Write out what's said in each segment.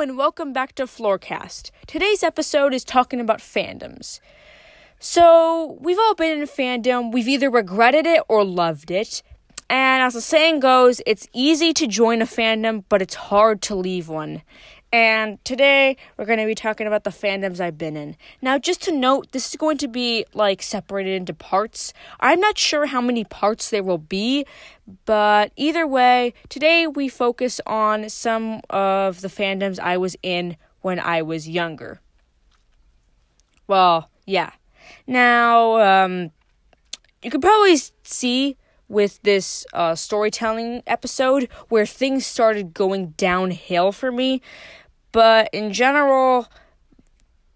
and welcome back to Floorcast. Today's episode is talking about fandoms. So, we've all been in a fandom, we've either regretted it or loved it. And as the saying goes, it's easy to join a fandom, but it's hard to leave one. And today we're going to be talking about the fandoms I've been in. Now, just to note, this is going to be like separated into parts. I'm not sure how many parts there will be, but either way, today we focus on some of the fandoms I was in when I was younger. Well, yeah. Now, um, you could probably see with this uh, storytelling episode where things started going downhill for me. But in general,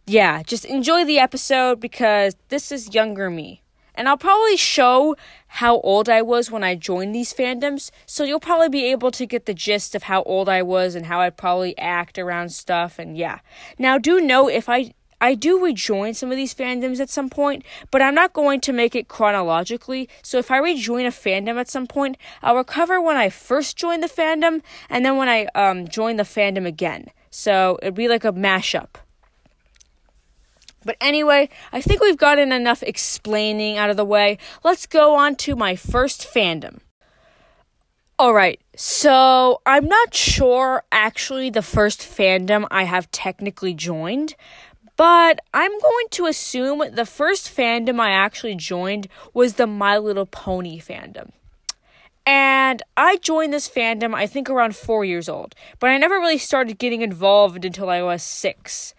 yeah, just enjoy the episode because this is younger me. And I'll probably show how old I was when I joined these fandoms, so you'll probably be able to get the gist of how old I was and how I'd probably act around stuff and yeah. Now do know if I I do rejoin some of these fandoms at some point, but I'm not going to make it chronologically. So if I rejoin a fandom at some point, I'll recover when I first joined the fandom and then when I um join the fandom again. So it'd be like a mashup. But anyway, I think we've gotten enough explaining out of the way. Let's go on to my first fandom. Alright, so I'm not sure actually the first fandom I have technically joined, but I'm going to assume the first fandom I actually joined was the My Little Pony fandom. And I joined this fandom, I think, around four years old, but I never really started getting involved until I was six.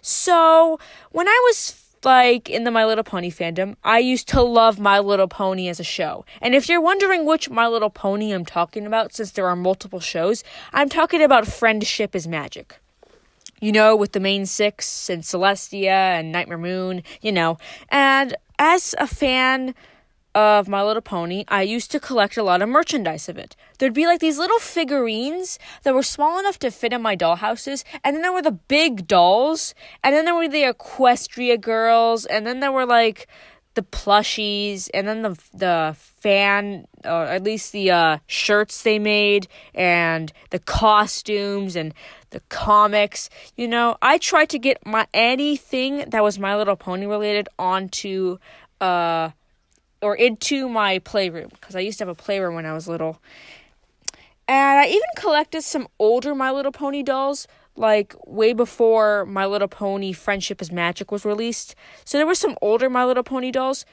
So, when I was like in the My Little Pony fandom, I used to love My Little Pony as a show. And if you're wondering which My Little Pony I'm talking about, since there are multiple shows, I'm talking about Friendship is Magic you know, with the main six and Celestia and Nightmare Moon, you know. And as a fan of My Little Pony, I used to collect a lot of merchandise of it. There'd be like these little figurines that were small enough to fit in my dollhouses, and then there were the big dolls, and then there were the Equestria girls, and then there were like the plushies and then the the fan or at least the uh, shirts they made and the costumes and the comics you know i tried to get my anything that was my little pony related onto uh or into my playroom because i used to have a playroom when i was little and i even collected some older my little pony dolls like way before My Little Pony Friendship is Magic was released. So there were some older My Little Pony dolls.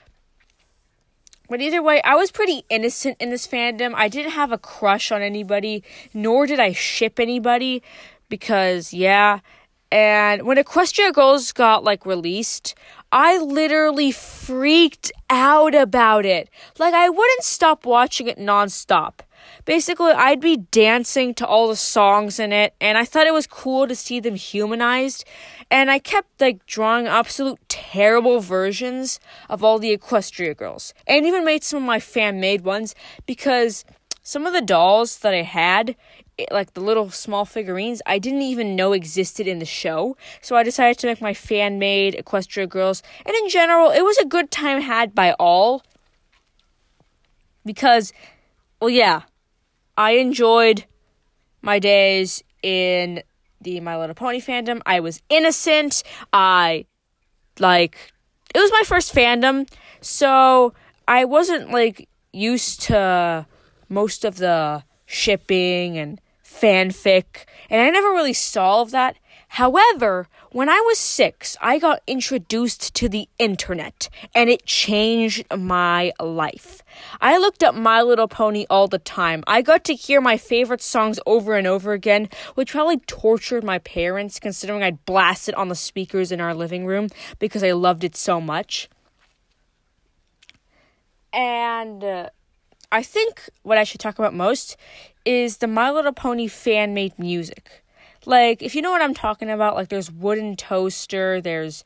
But either way, I was pretty innocent in this fandom. I didn't have a crush on anybody, nor did I ship anybody because yeah. And when Equestria Girls got like released, I literally freaked out about it. Like I wouldn't stop watching it nonstop basically I'd be dancing to all the songs in it and I thought it was cool to see them humanized and I kept like drawing absolute terrible versions of all the Equestria girls and even made some of my fan made ones because some of the dolls that I had like the little small figurines I didn't even know existed in the show. So I decided to make my fan made Equestria girls. And in general, it was a good time had by all. Because, well, yeah, I enjoyed my days in the My Little Pony fandom. I was innocent. I like it was my first fandom, so I wasn't like used to most of the shipping and fanfic, and I never really of that. However, when I was six, I got introduced to the internet and it changed my life. I looked up My Little Pony all the time. I got to hear my favorite songs over and over again, which probably tortured my parents considering I'd blast it on the speakers in our living room because I loved it so much. And uh, I think what I should talk about most is the My Little Pony fan made music. Like, if you know what I'm talking about, like there's Wooden Toaster, there's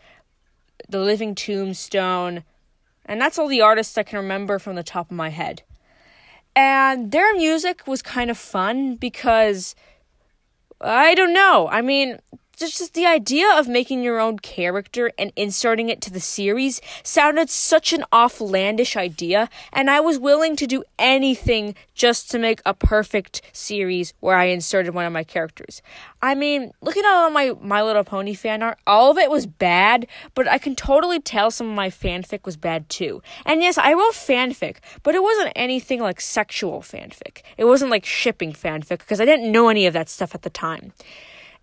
The Living Tombstone, and that's all the artists I can remember from the top of my head. And their music was kind of fun because I don't know. I mean, just the idea of making your own character and inserting it to the series sounded such an offlandish idea, and I was willing to do anything just to make a perfect series where I inserted one of my characters. I mean, looking at all my My Little Pony fan art, all of it was bad, but I can totally tell some of my fanfic was bad too. And yes, I wrote fanfic, but it wasn't anything like sexual fanfic. It wasn't like shipping fanfic because I didn't know any of that stuff at the time.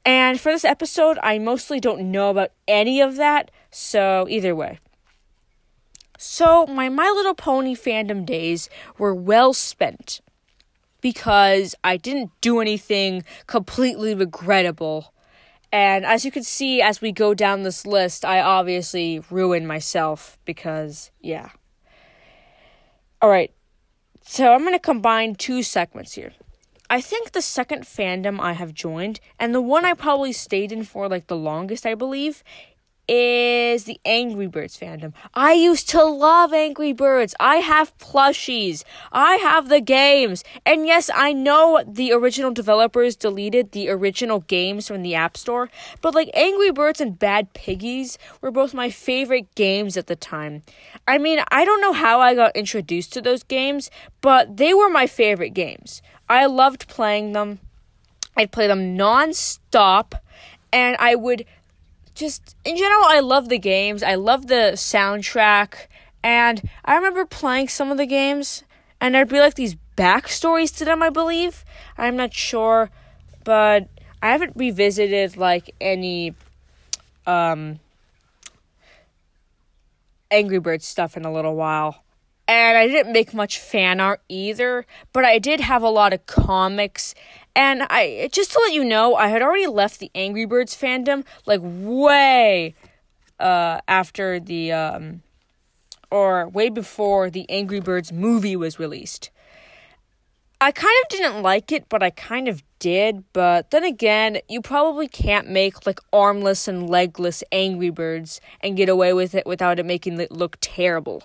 And for this episode, I mostly don't know about any of that, so either way. So, my My Little Pony fandom days were well spent because I didn't do anything completely regrettable. And as you can see, as we go down this list, I obviously ruined myself because, yeah. Alright, so I'm going to combine two segments here. I think the second fandom I have joined, and the one I probably stayed in for like the longest, I believe, is the Angry Birds fandom. I used to love Angry Birds. I have plushies. I have the games. And yes, I know the original developers deleted the original games from the App Store, but like Angry Birds and Bad Piggies were both my favorite games at the time. I mean, I don't know how I got introduced to those games, but they were my favorite games. I loved playing them. I'd play them non-stop and I would just in general, I love the games. I love the soundtrack, and I remember playing some of the games, and there'd be like these backstories to them. I believe I'm not sure, but I haven't revisited like any um Angry Birds stuff in a little while. And I didn't make much fan art either, but I did have a lot of comics and I just to let you know, I had already left the Angry Birds fandom like way uh, after the um, or way before the Angry Birds movie was released. I kind of didn't like it, but I kind of did. But then again, you probably can't make like armless and legless Angry Birds and get away with it without it making it look terrible.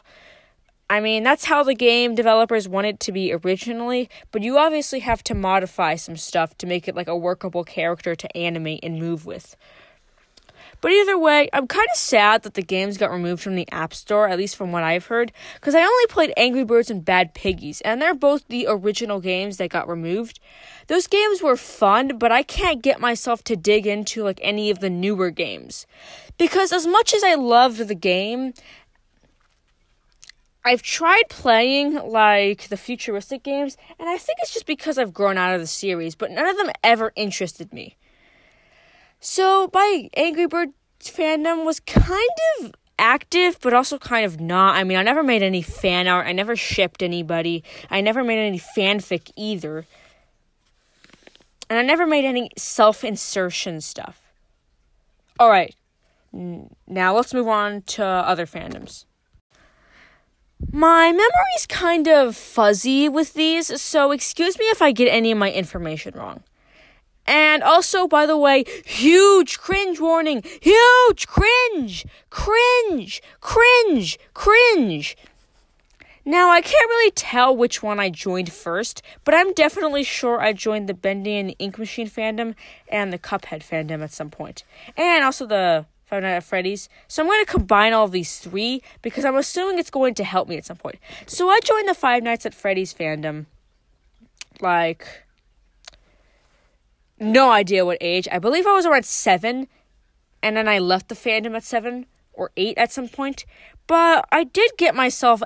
I mean, that's how the game developers want it to be originally, but you obviously have to modify some stuff to make it like a workable character to animate and move with. But either way, I'm kind of sad that the games got removed from the App Store, at least from what I've heard, because I only played Angry Birds and Bad Piggies, and they're both the original games that got removed. Those games were fun, but I can't get myself to dig into like any of the newer games. Because as much as I loved the game, I've tried playing like the futuristic games, and I think it's just because I've grown out of the series, but none of them ever interested me. So my Angry Birds fandom was kind of active, but also kind of not. I mean, I never made any fan art, I never shipped anybody, I never made any fanfic either. And I never made any self insertion stuff. Alright, now let's move on to other fandoms. My memory's kind of fuzzy with these, so excuse me if I get any of my information wrong. And also, by the way, huge cringe warning! Huge cringe! Cringe! Cringe! Cringe! Now, I can't really tell which one I joined first, but I'm definitely sure I joined the Bendy and the Ink Machine fandom and the Cuphead fandom at some point. And also the Five Nights at Freddy's. So I'm going to combine all these three because I'm assuming it's going to help me at some point. So I joined the Five Nights at Freddy's fandom. Like, no idea what age. I believe I was around seven, and then I left the fandom at seven or eight at some point. But I did get myself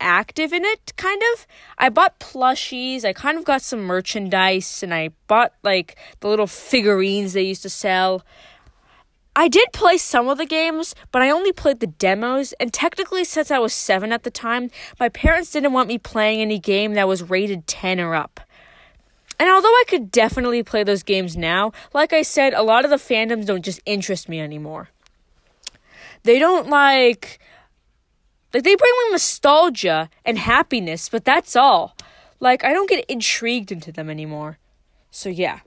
active in it, kind of. I bought plushies, I kind of got some merchandise, and I bought like the little figurines they used to sell. I did play some of the games, but I only played the demos, and technically, since I was 7 at the time, my parents didn't want me playing any game that was rated 10 or up. And although I could definitely play those games now, like I said, a lot of the fandoms don't just interest me anymore. They don't like. Like, they bring me nostalgia and happiness, but that's all. Like, I don't get intrigued into them anymore. So, yeah.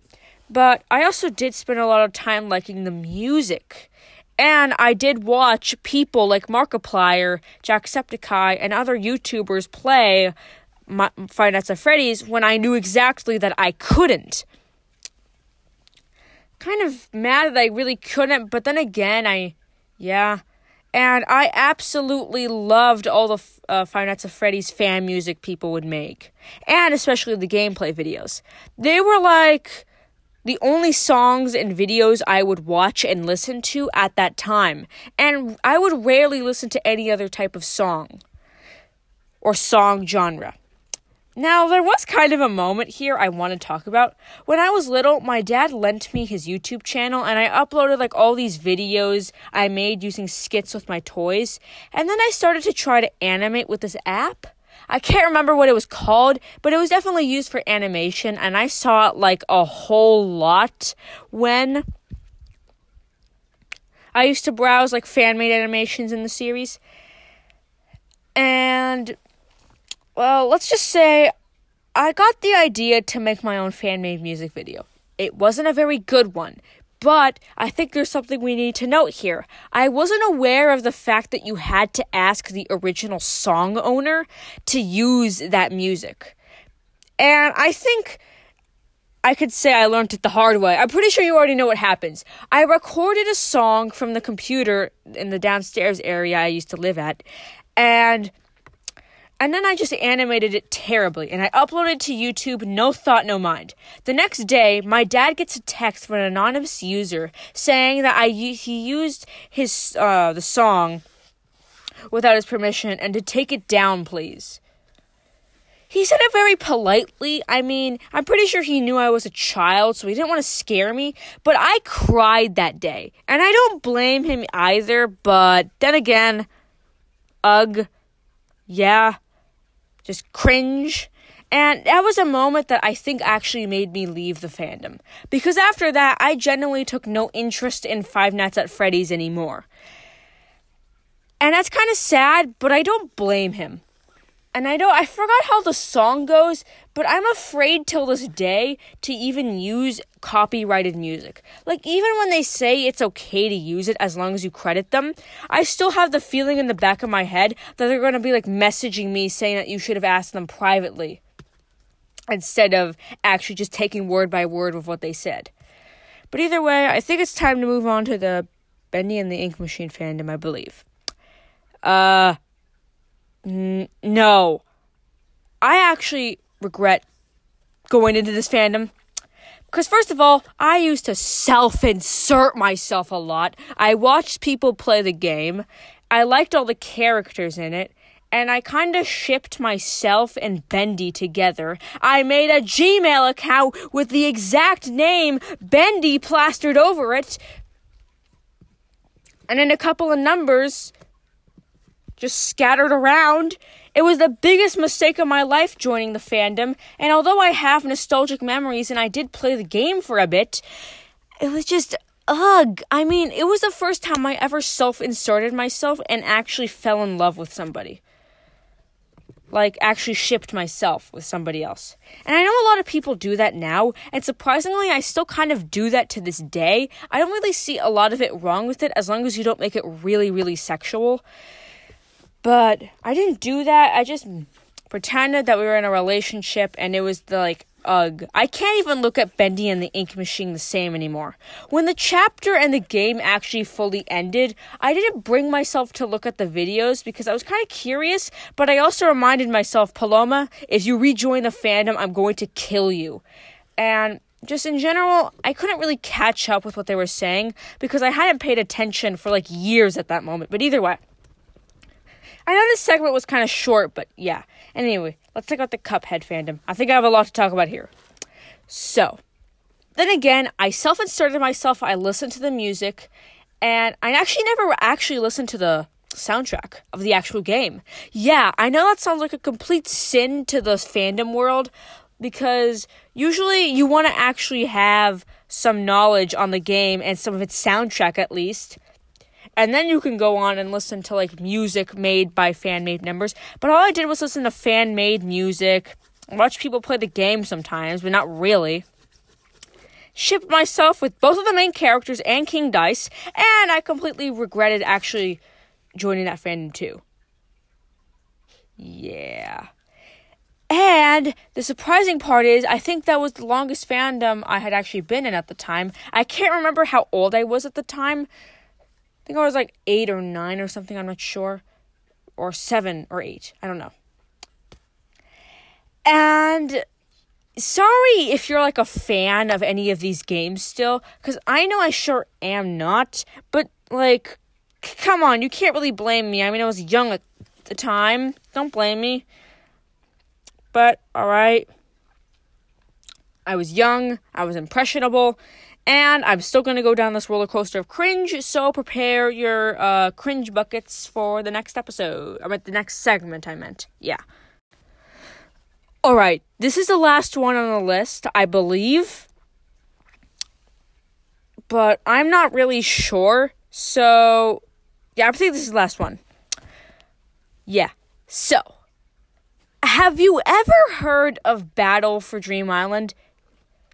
But I also did spend a lot of time liking the music. And I did watch people like Markiplier, Jacksepticeye, and other YouTubers play my, Five Nights at Freddy's when I knew exactly that I couldn't. kind of mad that I really couldn't, but then again, I, yeah. And I absolutely loved all the uh, Five Nights at Freddy's fan music people would make, and especially the gameplay videos. They were like the only songs and videos I would watch and listen to at that time, and I would rarely listen to any other type of song or song genre. Now, there was kind of a moment here I want to talk about. When I was little, my dad lent me his YouTube channel and I uploaded like all these videos I made using skits with my toys. And then I started to try to animate with this app. I can't remember what it was called, but it was definitely used for animation and I saw it like a whole lot when I used to browse like fan made animations in the series. And well, let's just say I got the idea to make my own fan made music video. It wasn't a very good one, but I think there's something we need to note here. I wasn't aware of the fact that you had to ask the original song owner to use that music. And I think I could say I learned it the hard way. I'm pretty sure you already know what happens. I recorded a song from the computer in the downstairs area I used to live at, and and then I just animated it terribly and I uploaded to YouTube, no thought, no mind. The next day, my dad gets a text from an anonymous user saying that I he used his uh, the song without his permission and to take it down, please. He said it very politely. I mean, I'm pretty sure he knew I was a child, so he didn't want to scare me. But I cried that day. And I don't blame him either, but then again, ugh, yeah just cringe. And that was a moment that I think actually made me leave the fandom. Because after that, I genuinely took no interest in Five Nights at Freddy's anymore. And that's kind of sad, but I don't blame him and I know I forgot how the song goes, but I'm afraid till this day to even use copyrighted music. Like, even when they say it's okay to use it as long as you credit them, I still have the feeling in the back of my head that they're going to be like messaging me saying that you should have asked them privately instead of actually just taking word by word of what they said. But either way, I think it's time to move on to the Bendy and the Ink Machine fandom, I believe. Uh, N- no. I actually regret going into this fandom. Because, first of all, I used to self insert myself a lot. I watched people play the game. I liked all the characters in it. And I kind of shipped myself and Bendy together. I made a Gmail account with the exact name Bendy plastered over it. And then a couple of numbers just scattered around. It was the biggest mistake of my life joining the fandom, and although I have nostalgic memories and I did play the game for a bit, it was just ugh. I mean, it was the first time I ever self inserted myself and actually fell in love with somebody. Like, actually shipped myself with somebody else. And I know a lot of people do that now, and surprisingly, I still kind of do that to this day. I don't really see a lot of it wrong with it as long as you don't make it really, really sexual. But I didn't do that. I just pretended that we were in a relationship and it was the like ugh. I can't even look at Bendy and the ink machine the same anymore. When the chapter and the game actually fully ended, I didn't bring myself to look at the videos because I was kind of curious, but I also reminded myself, Paloma, if you rejoin the fandom, I'm going to kill you. And just in general, I couldn't really catch up with what they were saying because I hadn't paid attention for like years at that moment. But either way, I know this segment was kind of short, but yeah. Anyway, let's talk about the Cuphead fandom. I think I have a lot to talk about here. So, then again, I self inserted myself, I listened to the music, and I actually never actually listened to the soundtrack of the actual game. Yeah, I know that sounds like a complete sin to the fandom world because usually you want to actually have some knowledge on the game and some of its soundtrack at least and then you can go on and listen to like music made by fan made members. But all I did was listen to fan made music, watch people play the game sometimes, but not really. Shipped myself with both of the main characters and King Dice, and I completely regretted actually joining that fandom too. Yeah. And the surprising part is, I think that was the longest fandom I had actually been in at the time. I can't remember how old I was at the time. I think I was like eight or nine or something, I'm not sure. Or seven or eight, I don't know. And sorry if you're like a fan of any of these games still, because I know I sure am not, but like, c- come on, you can't really blame me. I mean, I was young at the time. Don't blame me. But, alright. I was young, I was impressionable, and I'm still gonna go down this roller coaster of cringe, so prepare your uh, cringe buckets for the next episode. I meant the next segment, I meant. Yeah. Alright, this is the last one on the list, I believe. But I'm not really sure, so. Yeah, I think this is the last one. Yeah. So, have you ever heard of Battle for Dream Island?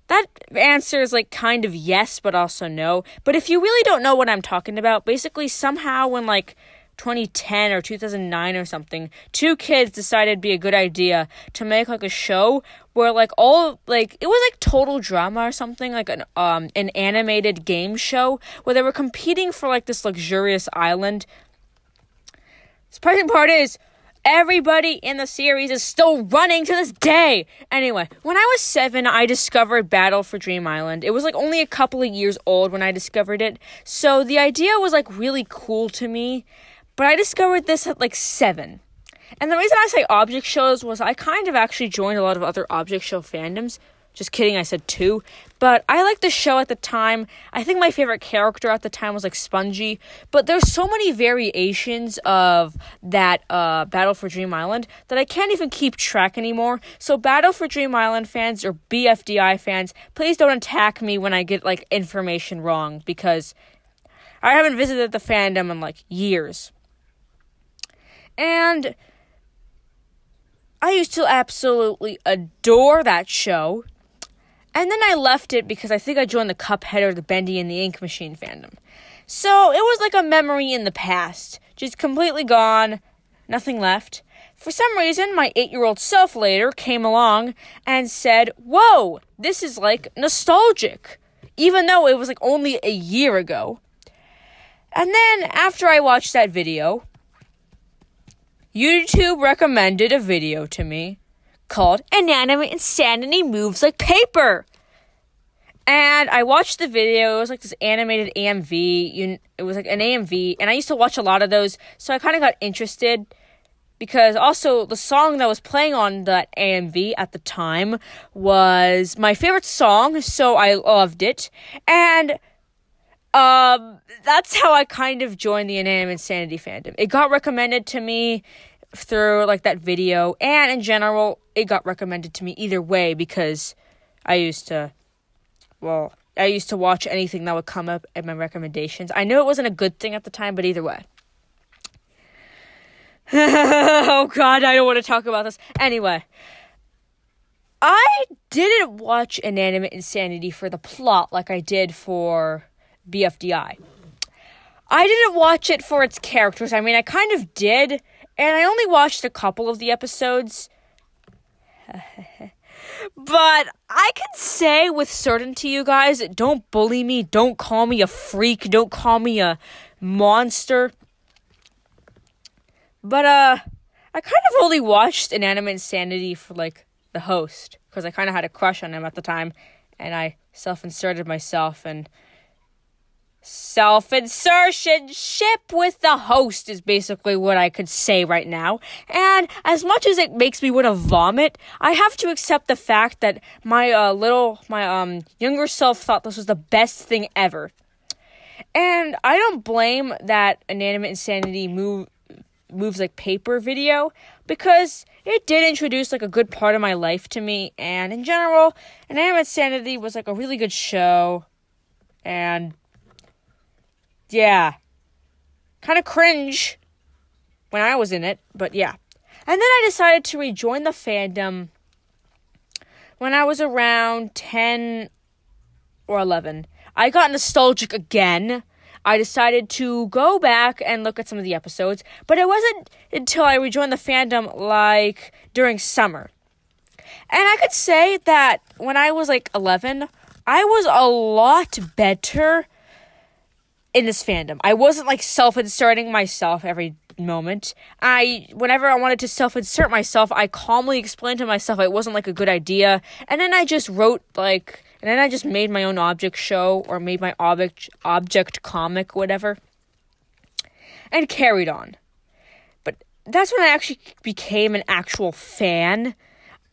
That answer is like kind of yes, but also no. But if you really don't know what I'm talking about, basically somehow in like 2010 or 2009 or something, two kids decided it'd be a good idea to make like a show where like all like it was like total drama or something like an um an animated game show where they were competing for like this luxurious island. Surprising part is Everybody in the series is still running to this day. Anyway, when I was seven, I discovered Battle for Dream Island. It was like only a couple of years old when I discovered it. So the idea was like really cool to me. But I discovered this at like seven. And the reason I say object shows was I kind of actually joined a lot of other object show fandoms. Just kidding, I said two. But I liked the show at the time. I think my favorite character at the time was like Spongy. But there's so many variations of that uh, Battle for Dream Island that I can't even keep track anymore. So Battle for Dream Island fans or BFDI fans, please don't attack me when I get like information wrong because I haven't visited the fandom in like years. And I used to absolutely adore that show. And then I left it because I think I joined the Cuphead or the Bendy and the Ink Machine fandom. So it was like a memory in the past, just completely gone, nothing left. For some reason, my eight year old self later came along and said, Whoa, this is like nostalgic, even though it was like only a year ago. And then after I watched that video, YouTube recommended a video to me called Inanimate Insanity Moves Like Paper. And I watched the video. It was like this animated AMV. It was like an AMV. And I used to watch a lot of those. So I kind of got interested because also the song that was playing on that AMV at the time was my favorite song. So I loved it. And um, that's how I kind of joined the Inanimate Insanity fandom. It got recommended to me through like that video, and in general, it got recommended to me either way because I used to, well, I used to watch anything that would come up in my recommendations. I know it wasn't a good thing at the time, but either way. oh god, I don't want to talk about this. Anyway, I didn't watch Inanimate Insanity for the plot like I did for BFDI. I didn't watch it for its characters. I mean, I kind of did, and I only watched a couple of the episodes. but I can say with certainty, you guys, don't bully me, don't call me a freak, don't call me a monster. But, uh, I kind of only watched Inanimate Insanity for, like, the host, because I kind of had a crush on him at the time, and I self inserted myself and Self insertion ship with the host is basically what I could say right now. And as much as it makes me want to vomit, I have to accept the fact that my uh, little, my um younger self thought this was the best thing ever. And I don't blame that inanimate insanity move moves like paper video because it did introduce like a good part of my life to me and in general inanimate insanity was like a really good show and yeah. Kind of cringe when I was in it, but yeah. And then I decided to rejoin the fandom when I was around 10 or 11. I got nostalgic again. I decided to go back and look at some of the episodes, but it wasn't until I rejoined the fandom like during summer. And I could say that when I was like 11, I was a lot better in this fandom. I wasn't like self inserting myself every moment. I, whenever I wanted to self insert myself, I calmly explained to myself it wasn't like a good idea. And then I just wrote like, and then I just made my own object show or made my object, object comic, whatever, and carried on. But that's when I actually became an actual fan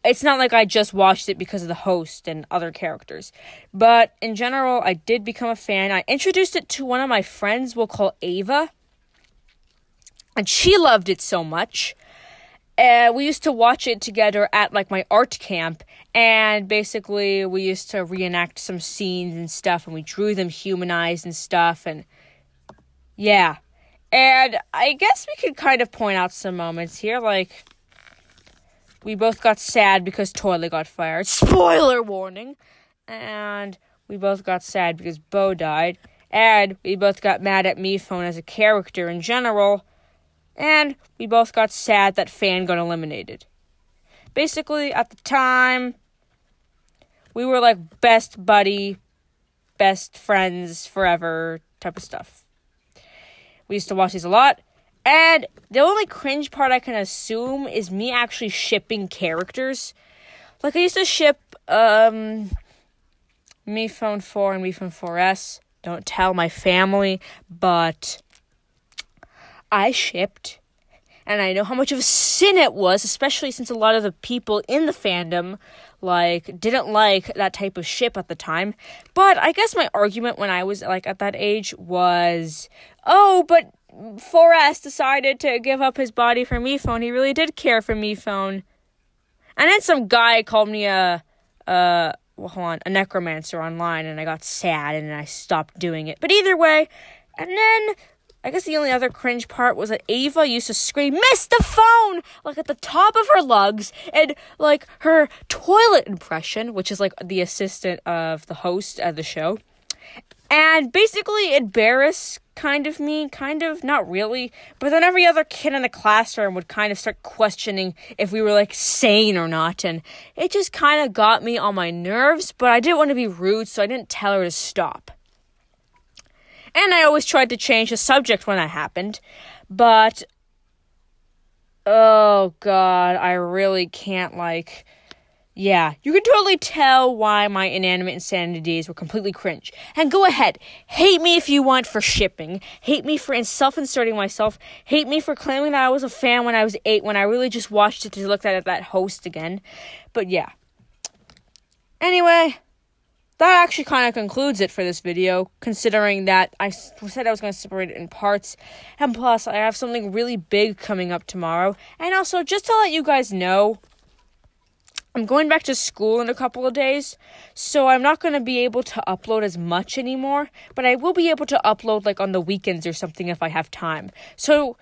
it's not like I just watched it because of the host and other characters. But in general, I did become a fan. I introduced it to one of my friends we'll call Ava. And she loved it so much. Uh, we used to watch it together at like my art camp. And basically, we used to reenact some scenes and stuff. And we drew them humanized and stuff. And yeah. And I guess we could kind of point out some moments here. Like, we both got sad because Toilet got fired. Spoiler warning. And we both got sad because Bow died. And we both got mad at Mephone as a character in general. And we both got sad that Fan got eliminated. Basically, at the time, we were like best buddy, best friends forever type of stuff. We used to watch these a lot. And the only cringe part I can assume is me actually shipping characters. Like I used to ship um Phone 4 and Phone 4S. Don't tell my family, but I shipped and I know how much of a sin it was, especially since a lot of the people in the fandom like didn't like that type of ship at the time. But I guess my argument when I was like at that age was, "Oh, but 4S decided to give up his body for MePhone. He really did care for MePhone. And then some guy called me a, uh, well, hold on, a necromancer online, and I got sad and I stopped doing it. But either way, and then I guess the only other cringe part was that Ava used to scream, Miss the phone! Like at the top of her lungs, and like her toilet impression, which is like the assistant of the host of the show. And basically embarrass kind of me, kind of, not really. But then every other kid in the classroom would kind of start questioning if we were like sane or not. And it just kind of got me on my nerves, but I didn't want to be rude, so I didn't tell her to stop. And I always tried to change the subject when that happened. But, oh god, I really can't like yeah, you can totally tell why my inanimate insanity days were completely cringe. And go ahead, hate me if you want for shipping, hate me for self inserting myself, hate me for claiming that I was a fan when I was eight, when I really just watched it to look at that host again. But yeah. Anyway, that actually kind of concludes it for this video, considering that I said I was going to separate it in parts. And plus, I have something really big coming up tomorrow. And also, just to let you guys know, I'm going back to school in a couple of days, so I'm not going to be able to upload as much anymore, but I will be able to upload like on the weekends or something if I have time. So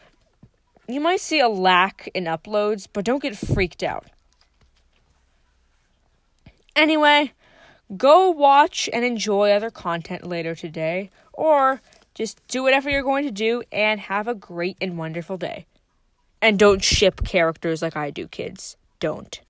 you might see a lack in uploads, but don't get freaked out. Anyway, go watch and enjoy other content later today, or just do whatever you're going to do and have a great and wonderful day. And don't ship characters like I do, kids. Don't.